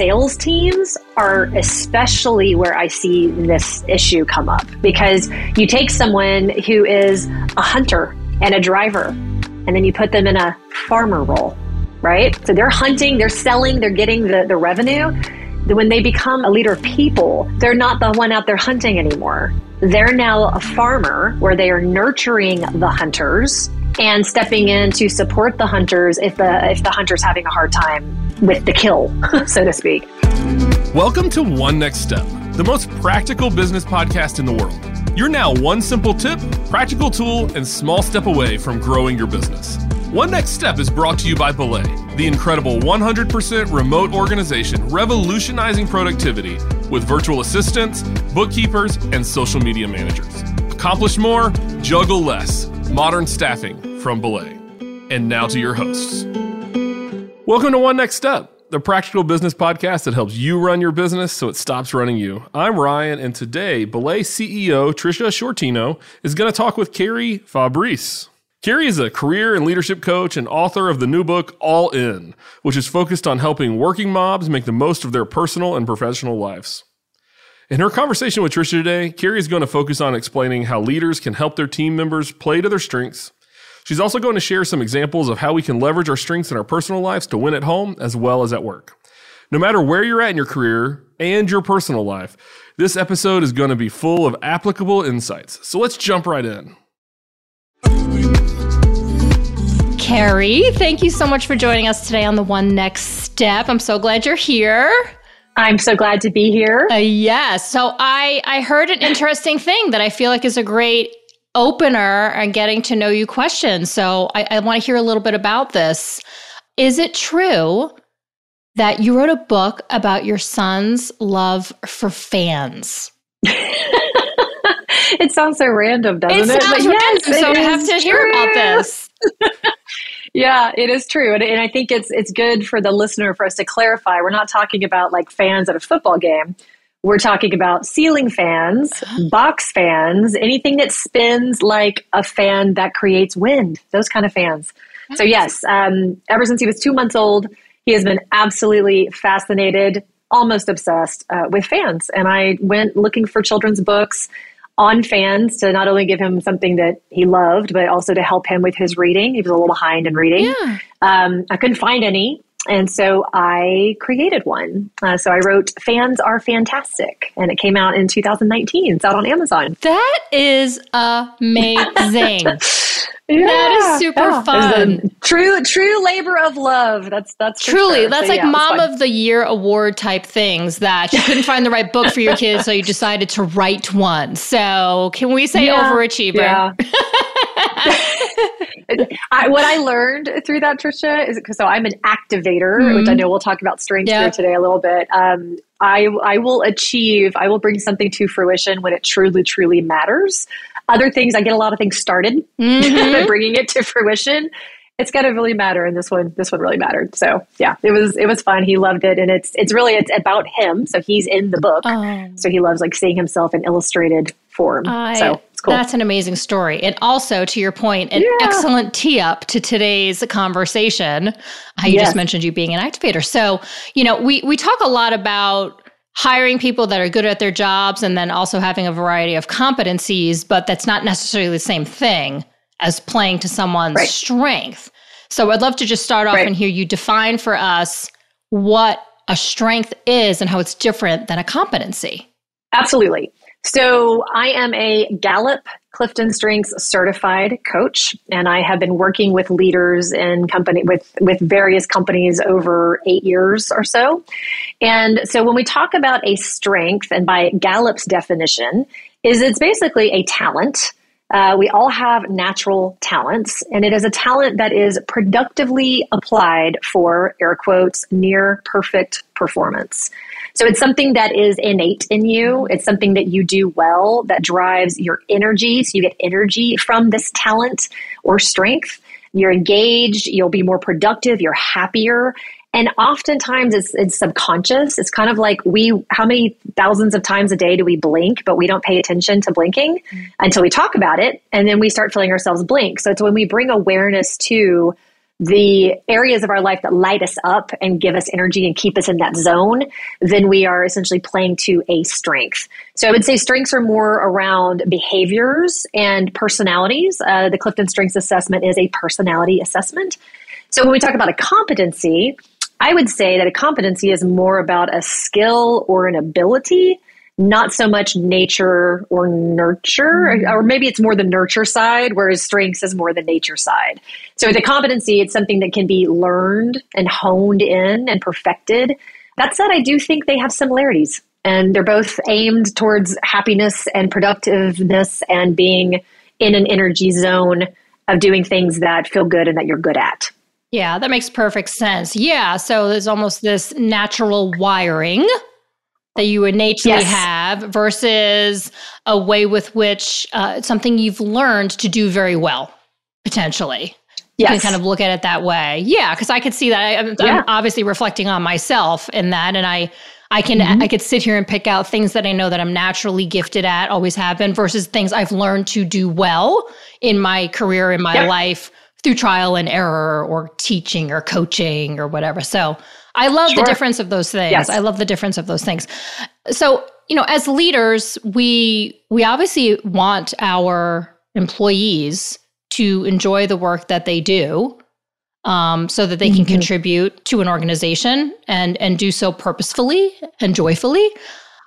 sales teams are especially where I see this issue come up because you take someone who is a hunter and a driver, and then you put them in a farmer role, right? So they're hunting, they're selling, they're getting the, the revenue. When they become a leader of people, they're not the one out there hunting anymore. They're now a farmer where they are nurturing the hunters and stepping in to support the hunters if the if the hunter's having a hard time with the kill, so to speak. Welcome to One Next Step, the most practical business podcast in the world. You're now one simple tip, practical tool, and small step away from growing your business. One Next Step is brought to you by Belay, the incredible 100% remote organization revolutionizing productivity with virtual assistants, bookkeepers, and social media managers. Accomplish more, juggle less. Modern staffing from Belay. And now to your hosts. Welcome to One Next Step, the practical business podcast that helps you run your business so it stops running you. I'm Ryan, and today, Belay CEO Tricia Sciortino is going to talk with Carrie Fabrice. Carrie is a career and leadership coach and author of the new book, All In, which is focused on helping working mobs make the most of their personal and professional lives. In her conversation with Tricia today, Carrie is going to focus on explaining how leaders can help their team members play to their strengths. She's also going to share some examples of how we can leverage our strengths in our personal lives to win at home as well as at work. No matter where you're at in your career and your personal life, this episode is going to be full of applicable insights. So let's jump right in. Carrie, thank you so much for joining us today on the One Next Step. I'm so glad you're here. I'm so glad to be here. Uh, yes. So I I heard an interesting thing that I feel like is a great opener and getting to know you question. So I, I want to hear a little bit about this. Is it true that you wrote a book about your son's love for fans? it sounds so random, doesn't it? it? Sounds but random, yes, so I have to true. hear about this. Yeah, it is true, and, and I think it's it's good for the listener for us to clarify. We're not talking about like fans at a football game. We're talking about ceiling fans, box fans, anything that spins like a fan that creates wind. Those kind of fans. So yes, um, ever since he was two months old, he has been absolutely fascinated, almost obsessed uh, with fans. And I went looking for children's books on fans to not only give him something that he loved, but also to help him with his reading. He was a little behind in reading. Yeah. Um, I couldn't find any. And so I created one. Uh, so I wrote Fans Are Fantastic, and it came out in 2019. It's out on Amazon. That is amazing. Yeah, that is super yeah. fun. True, true labor of love. That's that's truly sure. that's so, like yeah, mom of the year award type things that you couldn't find the right book for your kids, so you decided to write one. So can we say yeah, overachiever? Yeah. I, what I learned through that, Tricia, is because so I'm an activator, mm-hmm. which I know we'll talk about strengths here today a little bit. Um, I I will achieve. I will bring something to fruition when it truly, truly matters. Other things, I get a lot of things started, mm-hmm. bringing it to fruition. It's got to really matter, and this one, this one really mattered. So yeah, it was it was fun. He loved it, and it's it's really it's about him. So he's in the book, oh. so he loves like seeing himself in illustrated form. I, so Cool. That's an amazing story. And also, to your point, an yeah. excellent tee up to today's conversation. How you yes. just mentioned you being an activator. So, you know, we, we talk a lot about hiring people that are good at their jobs and then also having a variety of competencies, but that's not necessarily the same thing as playing to someone's right. strength. So I'd love to just start off right. and hear you define for us what a strength is and how it's different than a competency. Absolutely. So I am a Gallup Clifton Strengths certified coach, and I have been working with leaders in company with with various companies over eight years or so. And so when we talk about a strength, and by Gallup's definition, is it's basically a talent. Uh, we all have natural talents, and it is a talent that is productively applied for air quotes near perfect performance. So it's something that is innate in you. It's something that you do well that drives your energy. So you get energy from this talent or strength. You're engaged. You'll be more productive. You're happier. And oftentimes it's, it's subconscious. It's kind of like we, how many thousands of times a day do we blink, but we don't pay attention to blinking until we talk about it. And then we start feeling ourselves blink. So it's when we bring awareness to the areas of our life that light us up and give us energy and keep us in that zone, then we are essentially playing to a strength. So I would say strengths are more around behaviors and personalities. Uh, the Clifton Strengths Assessment is a personality assessment. So when we talk about a competency, I would say that a competency is more about a skill or an ability not so much nature or nurture, mm-hmm. or maybe it's more the nurture side, whereas strengths is more the nature side. So a competency, it's something that can be learned and honed in and perfected. That said, I do think they have similarities and they're both aimed towards happiness and productiveness and being in an energy zone of doing things that feel good and that you're good at. Yeah, that makes perfect sense. Yeah, so there's almost this natural wiring that you innately yes. have versus a way with which uh, something you've learned to do very well, potentially. You yes. can kind of look at it that way. Yeah, because I could see that. I, am yeah. obviously reflecting on myself in that, and I, I can, mm-hmm. I could sit here and pick out things that I know that I'm naturally gifted at, always have been, versus things I've learned to do well in my career, in my life through trial and error, or teaching, or coaching, or whatever. So I love sure. the difference of those things. Yes. I love the difference of those things. So, you know, as leaders, we we obviously want our employees to enjoy the work that they do um, so that they can mm-hmm. contribute to an organization and and do so purposefully and joyfully.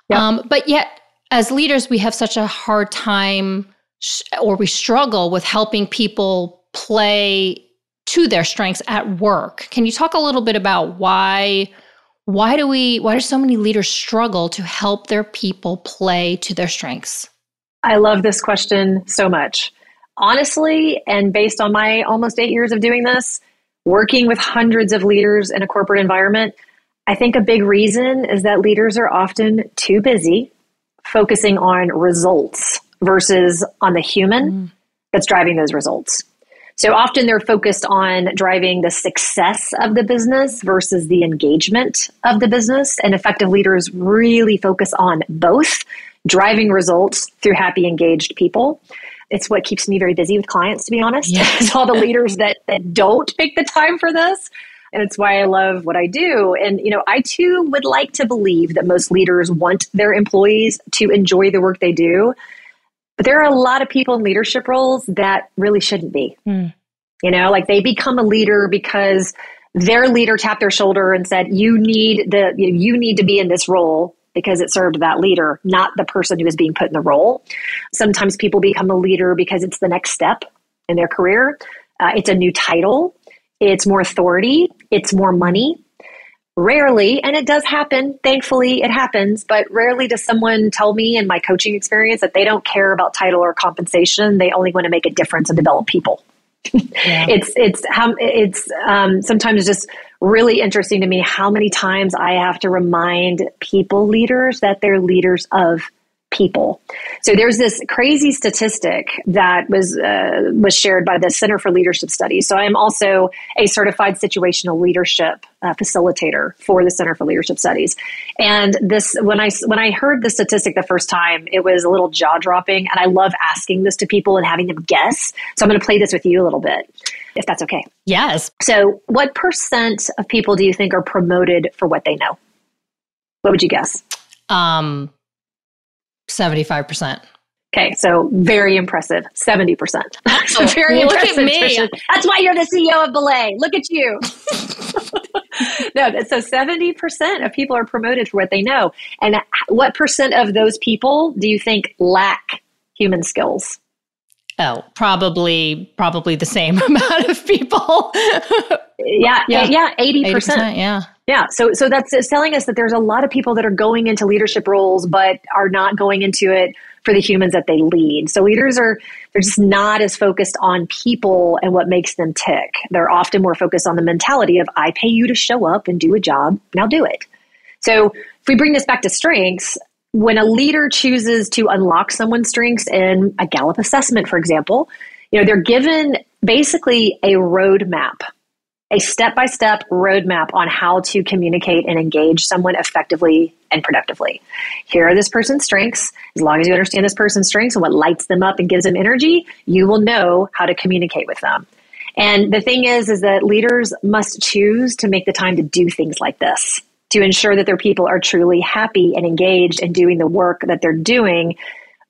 Yep. Um, but yet, as leaders, we have such a hard time sh- or we struggle with helping people play to their strengths at work. Can you talk a little bit about why why do we why do so many leaders struggle to help their people play to their strengths? I love this question so much. Honestly, and based on my almost 8 years of doing this, working with hundreds of leaders in a corporate environment, I think a big reason is that leaders are often too busy focusing on results versus on the human mm. that's driving those results. So often they're focused on driving the success of the business versus the engagement of the business. And effective leaders really focus on both driving results through happy, engaged people. It's what keeps me very busy with clients, to be honest. It's all the leaders that, that don't make the time for this. And it's why I love what I do. And, you know, I too would like to believe that most leaders want their employees to enjoy the work they do. But there are a lot of people in leadership roles that really shouldn't be. Mm. You know, like they become a leader because their leader tapped their shoulder and said, "You need the you need to be in this role." Because it served that leader, not the person who is being put in the role. Sometimes people become a leader because it's the next step in their career. Uh, it's a new title. It's more authority. It's more money. Rarely, and it does happen, thankfully it happens, but rarely does someone tell me in my coaching experience that they don't care about title or compensation. They only want to make a difference and develop people. Yeah. it's it's how it's um, sometimes just really interesting to me how many times I have to remind people leaders that they're leaders of people. So there's this crazy statistic that was uh, was shared by the Center for Leadership Studies. So I'm also a certified situational leadership uh, facilitator for the Center for Leadership Studies. And this when I when I heard the statistic the first time, it was a little jaw dropping. And I love asking this to people and having them guess. So I'm going to play this with you a little bit. If that's okay. Yes. So, what percent of people do you think are promoted for what they know? What would you guess? Um, 75%. Okay, so very impressive. 70%. so very Look impressive. At me. That's why you're the CEO of Belay. Look at you. no, so 70% of people are promoted for what they know. And what percent of those people do you think lack human skills? Oh, probably probably the same amount of people. yeah, yeah, yeah, 80%. 80%. Yeah. Yeah, so so that's telling us that there's a lot of people that are going into leadership roles but are not going into it for the humans that they lead. So leaders are they're just not as focused on people and what makes them tick. They're often more focused on the mentality of I pay you to show up and do a job, now do it. So if we bring this back to strengths, when a leader chooses to unlock someone's strengths in a Gallup assessment, for example, you know, they're given basically a roadmap a step by step roadmap on how to communicate and engage someone effectively and productively. Here are this person's strengths. As long as you understand this person's strengths and what lights them up and gives them energy, you will know how to communicate with them. And the thing is, is that leaders must choose to make the time to do things like this to ensure that their people are truly happy and engaged and doing the work that they're doing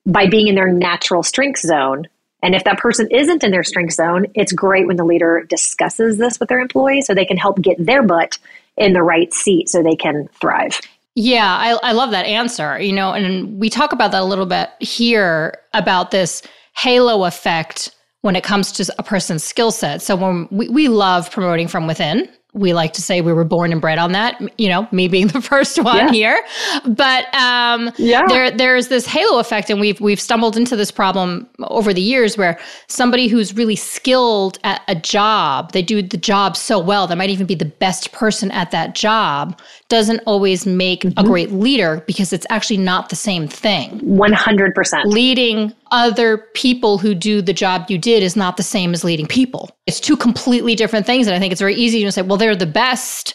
by being in their natural strength zone. And if that person isn't in their strength zone, it's great when the leader discusses this with their employee so they can help get their butt in the right seat so they can thrive. Yeah, I, I love that answer. You know, and we talk about that a little bit here about this halo effect when it comes to a person's skill set. So when we, we love promoting from within, we like to say we were born and bred on that you know me being the first one yeah. here but um, yeah. there there's this halo effect and we've we've stumbled into this problem over the years where somebody who's really skilled at a job they do the job so well they might even be the best person at that job doesn't always make mm-hmm. a great leader because it's actually not the same thing 100% leading other people who do the job you did is not the same as leading people. It's two completely different things. And I think it's very easy to say, well, they're the best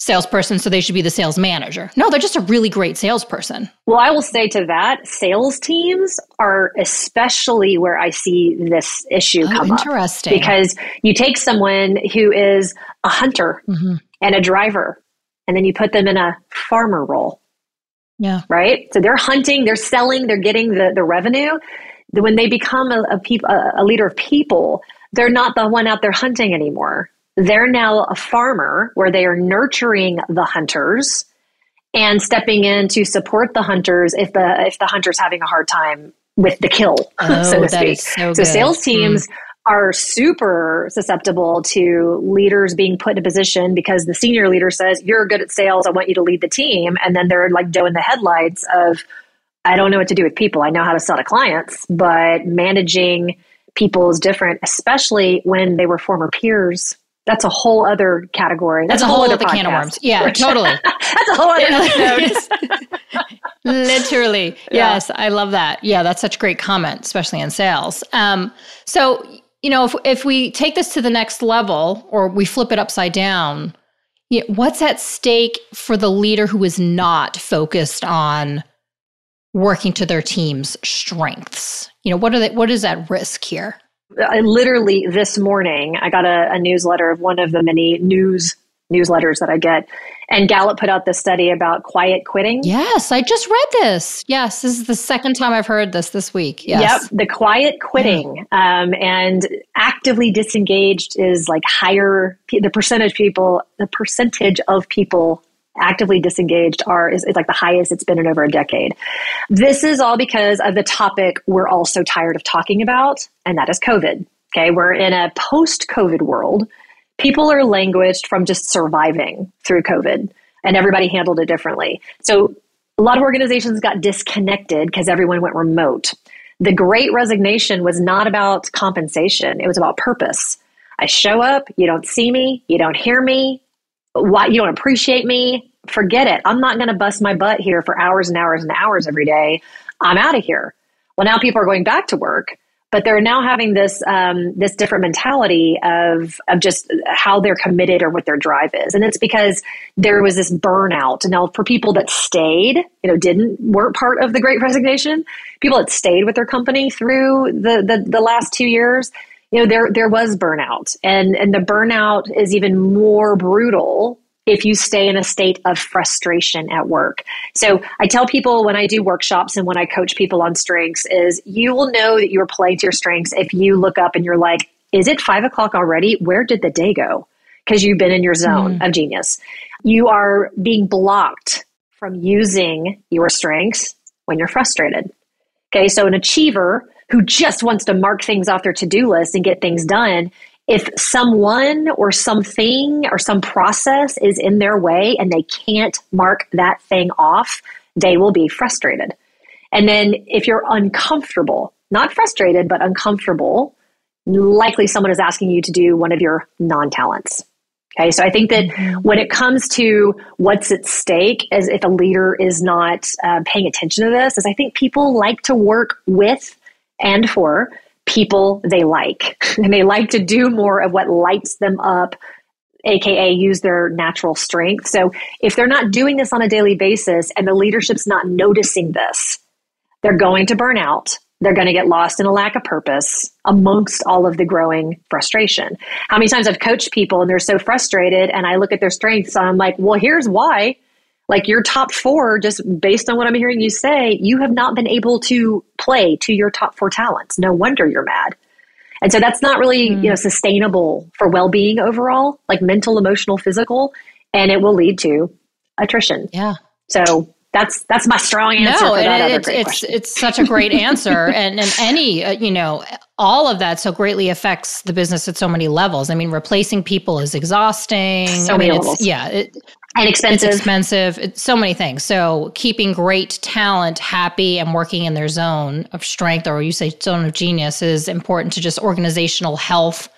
salesperson, so they should be the sales manager. No, they're just a really great salesperson. Well, I will say to that, sales teams are especially where I see this issue oh, come interesting. up. Because you take someone who is a hunter mm-hmm. and a driver, and then you put them in a farmer role. Yeah. Right. So they're hunting, they're selling, they're getting the, the revenue when they become a, a, peop, a, a leader of people, they're not the one out there hunting anymore. They're now a farmer where they are nurturing the hunters and stepping in to support the hunters if the if the hunter's having a hard time with the kill, oh, so to speak. So, so sales teams mm. Are super susceptible to leaders being put in a position because the senior leader says, You're good at sales, I want you to lead the team. And then they're like doing the headlights of I don't know what to do with people. I know how to sell to clients, but managing people is different, especially when they were former peers. That's a whole other category. That's, That's a whole, whole other can of worms. Yeah, totally. That's a whole other episode. Literally. Yeah. Yes, I love that. Yeah, that's such a great comment, especially in sales. Um, so, you know, if, if we take this to the next level or we flip it upside down, you know, what's at stake for the leader who is not focused on working to their team's strengths? You know, what are they, what is at risk here? I literally this morning I got a, a newsletter of one of the many news newsletters that I get. And Gallup put out this study about quiet quitting. Yes, I just read this. Yes, this is the second time I've heard this this week. Yes. Yep, the quiet quitting um, and actively disengaged is like higher. The percentage people, the percentage of people actively disengaged are is, is like the highest it's been in over a decade. This is all because of the topic we're all so tired of talking about, and that is COVID. Okay, we're in a post COVID world. People are languished from just surviving through COVID, and everybody handled it differently. So a lot of organizations got disconnected because everyone went remote. The great resignation was not about compensation, it was about purpose. I show up, you don't see me, you don't hear me, why you don't appreciate me, forget it. I'm not going to bust my butt here for hours and hours and hours every day. I'm out of here. Well, now people are going back to work, but they're now having this um, this different mentality of of just how they're committed or what their drive is, and it's because there was this burnout. And now, for people that stayed, you know, didn't weren't part of the Great Resignation, people that stayed with their company through the the, the last two years, you know there there was burnout and and the burnout is even more brutal if you stay in a state of frustration at work. So I tell people when I do workshops and when I coach people on strengths is you will know that you're playing to your strengths if you look up and you're like, is it five o'clock already? Where did the day go? Because you've been in your zone mm. of genius. You are being blocked from using your strengths when you're frustrated. Okay, so an achiever who just wants to mark things off their to do list and get things done, if someone or something or some process is in their way and they can't mark that thing off, they will be frustrated. And then if you're uncomfortable, not frustrated, but uncomfortable, likely someone is asking you to do one of your non talents. Okay, so I think that mm-hmm. when it comes to what's at stake, as if a leader is not uh, paying attention to this, is I think people like to work with and for people they like. And they like to do more of what lights them up, AKA use their natural strength. So if they're not doing this on a daily basis and the leadership's not noticing this, they're going to burn out they're going to get lost in a lack of purpose amongst all of the growing frustration. How many times I've coached people and they're so frustrated, and I look at their strengths and I'm like, well, here's why. Like your top four, just based on what I'm hearing you say, you have not been able to play to your top four talents. No wonder you're mad. And so that's not really, mm. you know, sustainable for well-being overall, like mental, emotional, physical, and it will lead to attrition. Yeah. So that's that's my strong answer no, for that it's, it's, it's such a great answer and and any uh, you know all of that so greatly affects the business at so many levels i mean replacing people is exhausting so I many mean, levels. yeah it, and expensive it's expensive it's so many things so keeping great talent happy and working in their zone of strength or you say zone of genius is important to just organizational health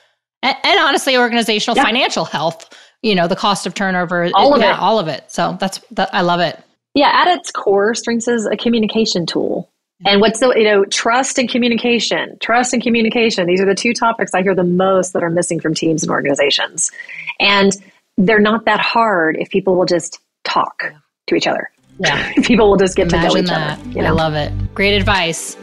and, and honestly organizational yeah. financial health you know the cost of turnover all of yeah, it all of it so that's that i love it yeah, at its core, Strengths is a communication tool. And what's the, you know, trust and communication. Trust and communication. These are the two topics I hear the most that are missing from teams and organizations. And they're not that hard if people will just talk to each other. Yeah. people will just get Imagine to know each that. other. You know? I love it. Great advice.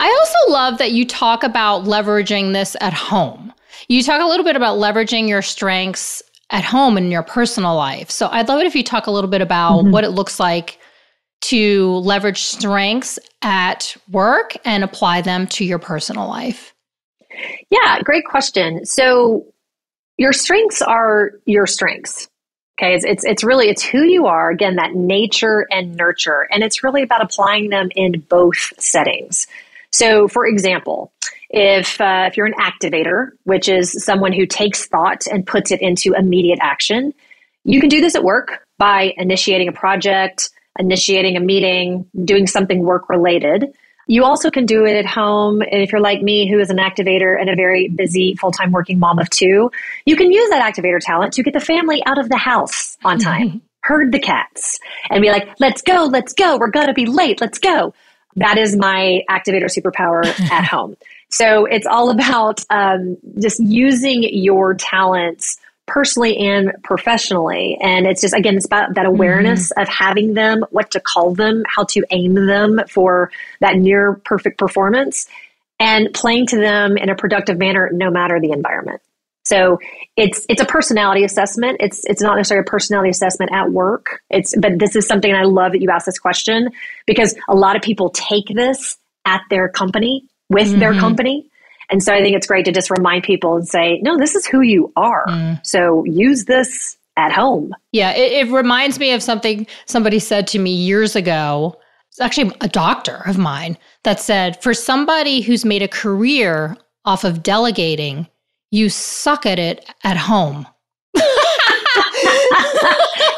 I also love that you talk about leveraging this at home. You talk a little bit about leveraging your strengths at home in your personal life. So I'd love it if you talk a little bit about mm-hmm. what it looks like to leverage strengths at work and apply them to your personal life. Yeah, great question. So your strengths are your strengths. Okay, it's, it's, it's really it's who you are. Again, that nature and nurture, and it's really about applying them in both settings. So, for example, if uh, if you're an activator, which is someone who takes thought and puts it into immediate action, you can do this at work by initiating a project, initiating a meeting, doing something work related. You also can do it at home. And if you're like me, who is an activator and a very busy full time working mom of two, you can use that activator talent to get the family out of the house on time, herd the cats, and be like, let's go, let's go. We're going to be late. Let's go that is my activator superpower at home. So it's all about um, just using your talents personally and professionally. And it's just, again, it's about that awareness mm-hmm. of having them, what to call them, how to aim them for that near perfect performance, and playing to them in a productive manner, no matter the environment. So it's it's a personality assessment. It's it's not necessarily a personality assessment at work. It's but this is something I love that you asked this question because a lot of people take this at their company with mm-hmm. their company. And so I think it's great to just remind people and say, no, this is who you are. Mm. So use this at home. Yeah, it, it reminds me of something somebody said to me years ago. It's actually a doctor of mine that said, for somebody who's made a career off of delegating, you suck at it at home.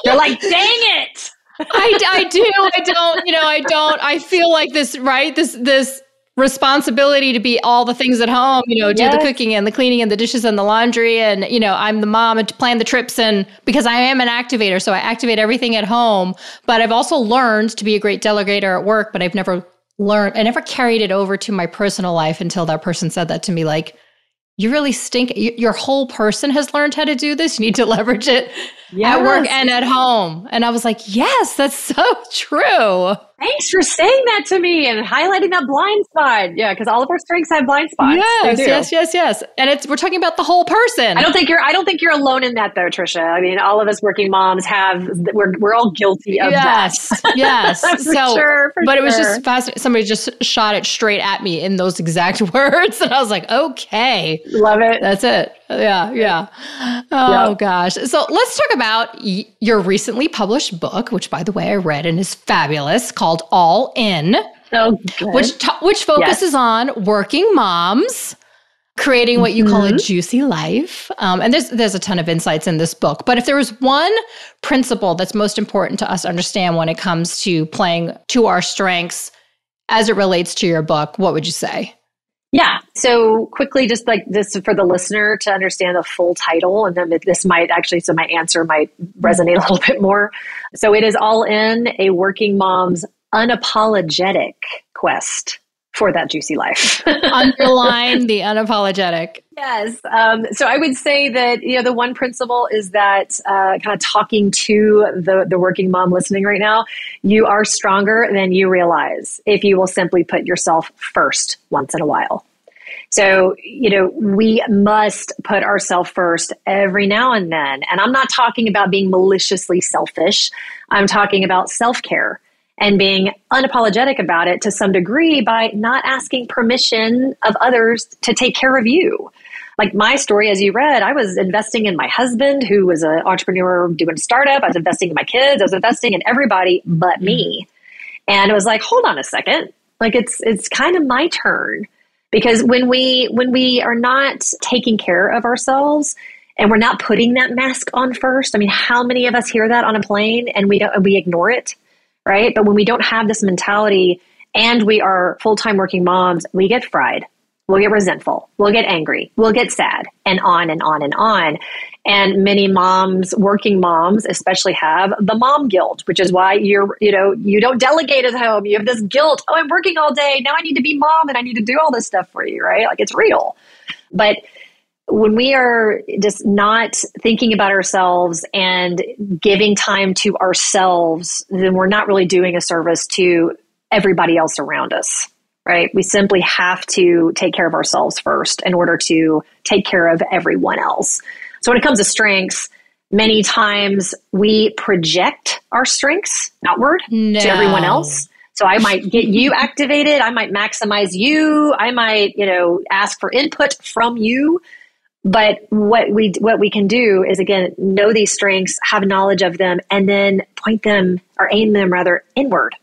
You're like, dang it. I, I do. I don't, you know, I don't. I feel like this, right? This, this responsibility to be all the things at home, you know, do yes. the cooking and the cleaning and the dishes and the laundry. And, you know, I'm the mom and plan the trips. And because I am an activator, so I activate everything at home. But I've also learned to be a great delegator at work, but I've never learned, I never carried it over to my personal life until that person said that to me, like, you really stink. Your whole person has learned how to do this. You need to leverage it yes. at work and at home. And I was like, yes, that's so true. Thanks for saying that to me and highlighting that blind spot. Yeah, because all of our strengths have blind spots. Yes, yes, yes, yes. And it's we're talking about the whole person. I don't think you're I don't think you're alone in that though, Tricia. I mean, all of us working moms have we're we're all guilty of yes, that. Yes. so sure, but sure. it was just fascinating. Somebody just shot it straight at me in those exact words. And I was like, okay. Love it. That's it. Yeah, yeah. Oh yep. gosh. So let's talk about y- your recently published book, which by the way I read and is fabulous, called All In. Oh, which t- which focuses yes. on working moms creating what you mm-hmm. call a mm-hmm. juicy life. Um, and there's there's a ton of insights in this book. But if there was one principle that's most important to us understand when it comes to playing to our strengths as it relates to your book, what would you say? Yeah. So quickly, just like this for the listener to understand the full title, and then this might actually, so my answer might mm-hmm. resonate a little bit more. So it is all in a working mom's unapologetic quest for that juicy life. Underline the unapologetic. Yes. Um, so I would say that you know the one principle is that uh, kind of talking to the the working mom listening right now, you are stronger than you realize if you will simply put yourself first once in a while. So, you know, we must put ourselves first every now and then. And I'm not talking about being maliciously selfish. I'm talking about self care and being unapologetic about it to some degree by not asking permission of others to take care of you. Like my story, as you read, I was investing in my husband, who was an entrepreneur doing a startup. I was investing in my kids. I was investing in everybody but me. And it was like, hold on a second. Like it's it's kind of my turn because when we when we are not taking care of ourselves and we're not putting that mask on first, I mean, how many of us hear that on a plane and we don't we ignore it? Right? But when we don't have this mentality and we are full time working moms, we get fried. We'll get resentful. We'll get angry. We'll get sad and on and on and on. And many moms, working moms especially have the mom guilt, which is why you're, you know, you don't delegate at home. You have this guilt. Oh, I'm working all day. Now I need to be mom and I need to do all this stuff for you, right? Like it's real. But when we are just not thinking about ourselves and giving time to ourselves, then we're not really doing a service to everybody else around us, right? We simply have to take care of ourselves first in order to take care of everyone else. So when it comes to strengths, many times we project our strengths outward no. to everyone else. So I might get you activated. I might maximize you. I might, you know, ask for input from you but what we what we can do is again know these strengths, have knowledge of them, and then point them or aim them rather inward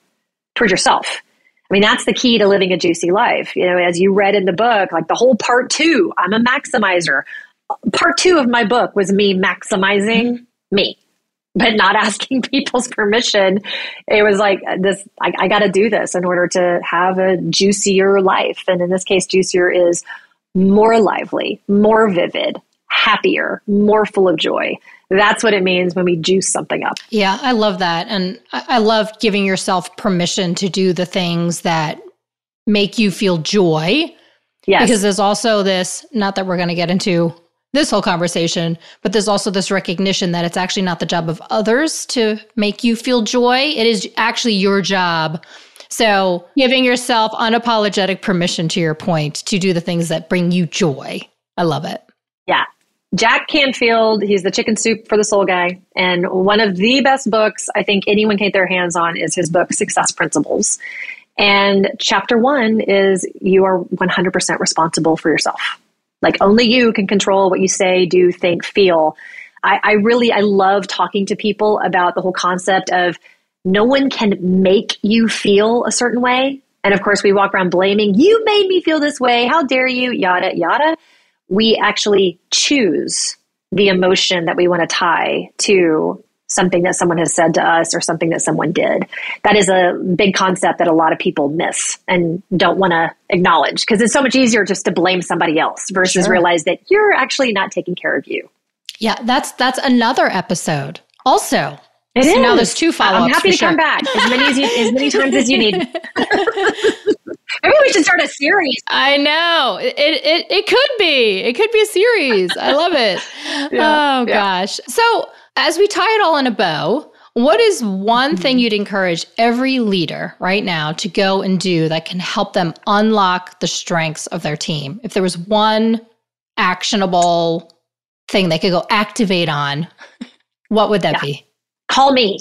towards yourself. I mean, that's the key to living a juicy life. You know, as you read in the book, like the whole part two, I'm a maximizer. Part two of my book was me maximizing me, but not asking people's permission. It was like uh, this, I, I got to do this in order to have a juicier life. And in this case, juicier is more lively, more vivid, happier, more full of joy. That's what it means when we juice something up. Yeah, I love that. And I love giving yourself permission to do the things that make you feel joy. Yes. Because there's also this, not that we're going to get into this whole conversation, but there's also this recognition that it's actually not the job of others to make you feel joy. It is actually your job so, giving yourself unapologetic permission to your point to do the things that bring you joy. I love it. Yeah. Jack Canfield, he's the chicken soup for the soul guy. And one of the best books I think anyone can get their hands on is his book, Success Principles. And chapter one is you are 100% responsible for yourself. Like only you can control what you say, do, think, feel. I, I really, I love talking to people about the whole concept of no one can make you feel a certain way. And of course, we walk around blaming, you made me feel this way. How dare you? Yada, yada. We actually choose the emotion that we want to tie to something that someone has said to us or something that someone did. That is a big concept that a lot of people miss and don't want to acknowledge because it's so much easier just to blame somebody else versus sure. realize that you're actually not taking care of you. Yeah, that's that's another episode. Also, it so is. now there's two follow-ups. I'm happy to sure. come back as many as you, as many times as you need. Maybe we should start a series. I know it, it. It could be. It could be a series. I love it. yeah, oh yeah. gosh. So as we tie it all in a bow, what is one mm-hmm. thing you'd encourage every leader right now to go and do that can help them unlock the strengths of their team? If there was one actionable thing they could go activate on, what would that yeah. be? Call me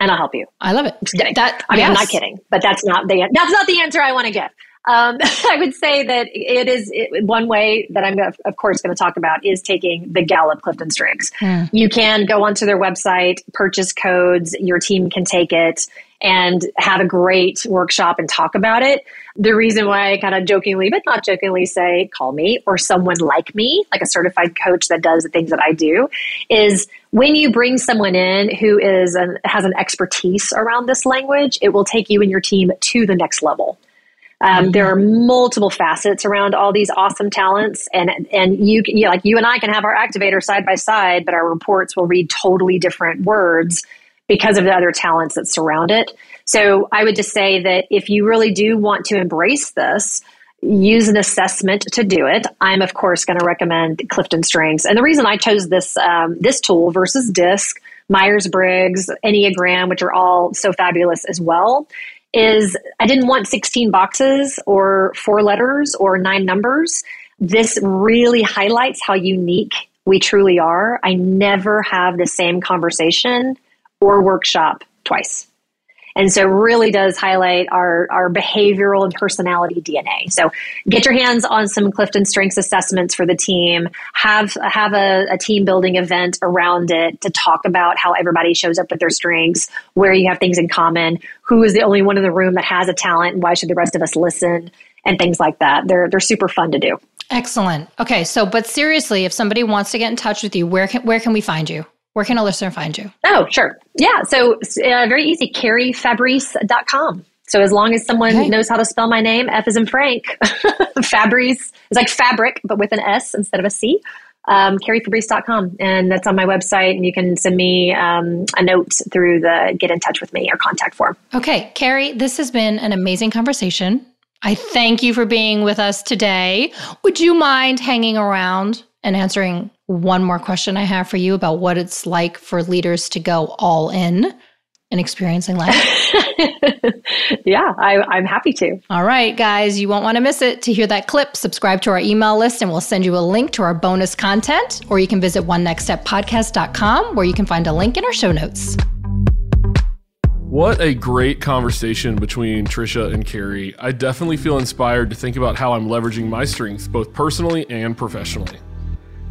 and I'll help you. I love it. That, I mean, yes. I'm not kidding, but that's not the that's not the answer I want to give. Um, I would say that it is it, one way that I'm, of course, going to talk about is taking the Gallup Clifton Strengths. Mm. You can go onto their website, purchase codes, your team can take it and have a great workshop and talk about it. The reason why I kind of jokingly, but not jokingly say, call me or someone like me, like a certified coach that does the things that I do, is when you bring someone in who is an, has an expertise around this language, it will take you and your team to the next level. Um. There are multiple facets around all these awesome talents, and and you, you like you and I can have our activator side by side, but our reports will read totally different words because of the other talents that surround it. So I would just say that if you really do want to embrace this, use an assessment to do it. I'm of course going to recommend Clifton Strengths, and the reason I chose this um, this tool versus DISC, Myers Briggs, Enneagram, which are all so fabulous as well, is I didn't want 16 boxes or four letters or nine numbers. This really highlights how unique we truly are. I never have the same conversation or workshop twice. And so really does highlight our, our behavioral and personality DNA. So get your hands on some Clifton strengths assessments for the team. Have, have a, a team building event around it to talk about how everybody shows up with their strengths, where you have things in common, who is the only one in the room that has a talent, and why should the rest of us listen, and things like that. They're, they're super fun to do. Excellent. Okay. So, but seriously, if somebody wants to get in touch with you, where can, where can we find you? Where can a listener find you? Oh, sure. Yeah. So, uh, very easy. CarrieFabrice.com. So, as long as someone okay. knows how to spell my name, F is in Frank. Fabrice is like fabric, but with an S instead of a C. Um, CarrieFabrice.com. And that's on my website. And you can send me um, a note through the get in touch with me or contact form. Okay. Carrie, this has been an amazing conversation. I thank you for being with us today. Would you mind hanging around and answering one more question I have for you about what it's like for leaders to go all in and experiencing life? yeah, I, am happy to. All right, guys, you won't want to miss it. To hear that clip, subscribe to our email list and we'll send you a link to our bonus content, or you can visit onenextsteppodcast.com where you can find a link in our show notes. What a great conversation between Tricia and Carrie. I definitely feel inspired to think about how I'm leveraging my strengths both personally and professionally.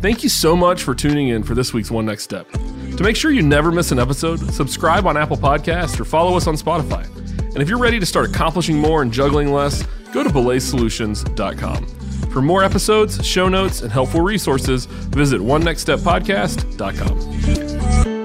Thank you so much for tuning in for this week's One Next Step. To make sure you never miss an episode, subscribe on Apple Podcasts or follow us on Spotify. And if you're ready to start accomplishing more and juggling less, go to belaysolutions.com. For more episodes, show notes, and helpful resources, visit onenextsteppodcast.com.